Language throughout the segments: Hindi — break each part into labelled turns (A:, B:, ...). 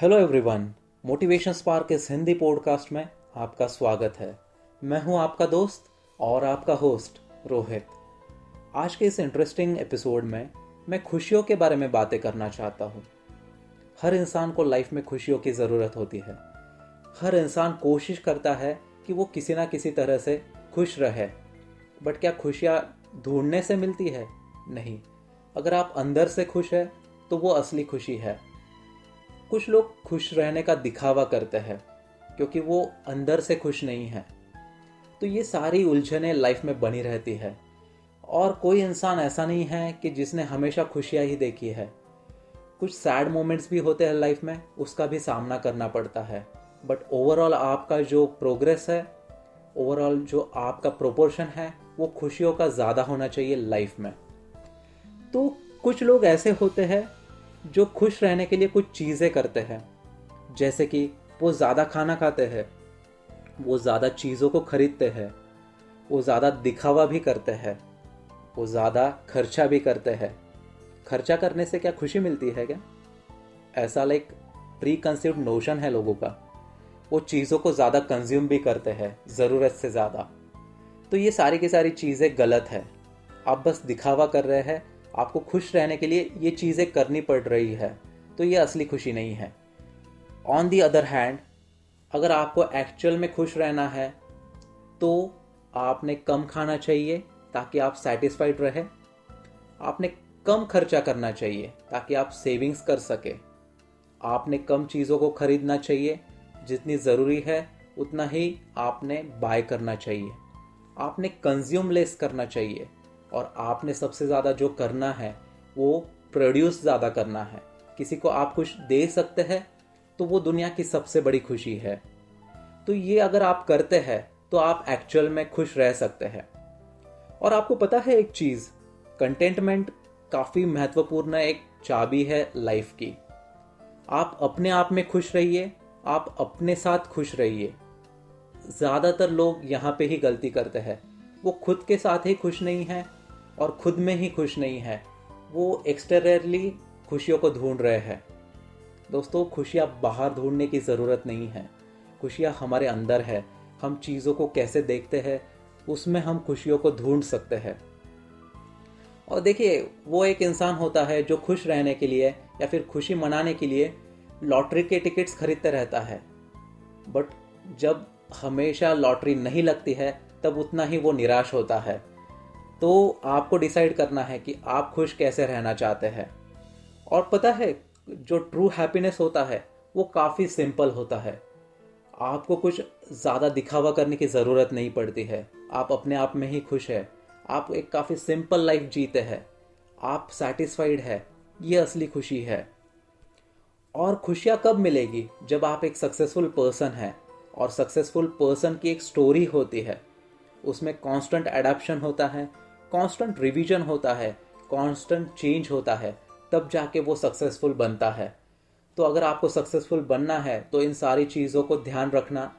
A: हेलो एवरीवन मोटिवेशन स्पार्क इस हिंदी पॉडकास्ट में आपका स्वागत है। मैं हूँ आपका दोस्त और आपका होस्ट रोहित आज के इस इंटरेस्टिंग एपिसोड में मैं खुशियों के बारे में बातें करना चाहता हूँ। हर इंसान को लाइफ में खुशियों की ज़रूरत होती है। हर इंसान कोशिश करता है कि वो किसी ना किसी तरह से खुश रहे। बट क्या खुशियाँ ढूँढने से मिलती है? नहीं। अगर आप अंदर से खुश है तो वो असली खुशी है। कुछ लोग खुश रहने का दिखावा करते हैं, क्योंकि वो अंदर से खुश नहीं है। तो ये सारी उलझने लाइफ में बनी रहती है। और कोई इंसान ऐसा नहीं है कि जिसने हमेशा खुशियाँ ही देखी है। कुछ सैड मोमेंट्स भी होते हैं लाइफ में, उसका भी सामना करना पड़ता है। बट ओवरऑल आपका जो प्रोग्रेस है ओवरऑल जो आपका प्रोपोर्शन है, वो खुशियों का ज़्यादा होना चाहिए लाइफ में। तो कुछ लोग ऐसे होते हैं जो खुश रहने के लिए कुछ चीज़ें करते हैं, जैसे कि वो ज़्यादा खाना खाते हैं, वो ज़्यादा चीज़ों को खरीदते हैं, वो ज़्यादा दिखावा भी करते हैं, वो ज़्यादा खर्चा भी करते हैं। खर्चा करने से क्या खुशी मिलती है क्या? ऐसा लाइक प्री कंसीव नोशन है लोगों का। वो चीज़ों को ज़्यादा कंज्यूम भी करते हैं, ज़रूरत से ज़्यादा। तो ये सारी की सारी चीज़ें गलत है। आप बस दिखावा कर रहे हैं आपको खुश रहने के लिए ये चीज़ें करनी पड़ रही है तो ये असली खुशी नहीं है। ऑन दी अदर हैंड अगर आपको एक्चुअल में खुश रहना है तो आपने कम खाना चाहिए ताकि आप सेटिस्फाइड रहे। आपने कम खर्चा करना चाहिए ताकि आप सेविंग्स कर सके। आपने कम चीज़ों को खरीदना चाहिए, जितनी ज़रूरी है, उतना ही आपने बाय करना चाहिए। आपने कंज्यूम लेस करना चाहिए। और आपने सबसे ज़्यादा जो करना है, वो प्रोड्यूस ज़्यादा करना है। किसी को आप कुछ दे सकते हैं तो वो दुनिया की सबसे बड़ी खुशी है। तो ये अगर आप करते हैं तो आप एक्चुअल में खुश रह सकते हैं। और आपको पता है एक चीज़ कंटेंटमेंट काफ़ी महत्वपूर्ण एक चाबी है लाइफ की। आप अपने आप में खुश रहिए, आप अपने साथ खुश रहिए। ज़्यादातर लोग यहाँ पे ही गलती करते हैं। वो खुद के साथ ही खुश नहीं है और खुद में ही खुश नहीं है। वो एक्सटेरियरली खुशियों को ढूंढ रहे हैं। दोस्तों, खुशियाँ बाहर ढूँढने की ज़रूरत नहीं है। खुशियाँ हमारे अंदर है। हम चीज़ों को कैसे देखते हैं, उसमें हम खुशियों को ढूंढ सकते हैं। और देखिए, वो एक इंसान होता है जो खुश रहने के लिए या फिर खुशी मनाने के लिए लॉटरी के टिकट्स खरीदते रहता है। बट जब हमेशा लॉटरी नहीं लगती है, तब उतना ही वो निराश होता है। तो आपको डिसाइड करना है कि आप खुश कैसे रहना चाहते हैं। और पता है, जो ट्रू हैप्पीनेस होता है, वो काफ़ी सिंपल होता है। आपको कुछ ज़्यादा दिखावा करने की ज़रूरत नहीं पड़ती है। आप अपने आप में ही खुश है। आप एक काफ़ी सिंपल लाइफ जीते हैं। आप सेटिस्फाइड है। ये असली खुशी है। और खुशियाँ कब मिलेगी? जब आप एक सक्सेसफुल पर्सन है। और सक्सेसफुल पर्सन की एक स्टोरी होती है। उसमें कांस्टेंट एडेप्शन होता है। कांस्टेंट रिवीजन होता है कांस्टेंट चेंज होता है, तब जाके वो सक्सेसफुल बनता है। तो अगर आपको सक्सेसफुल बनना है तो इन सारी चीज़ों को ध्यान रखना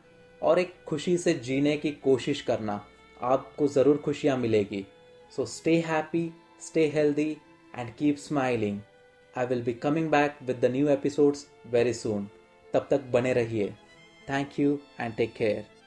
A: और एक खुशी से जीने की कोशिश करना। आपको ज़रूर खुशियाँ मिलेगी। So stay happy stay healthy and keep smiling I will be coming back with the new episodes very soon तब तक बने रहिए। Thank you and take care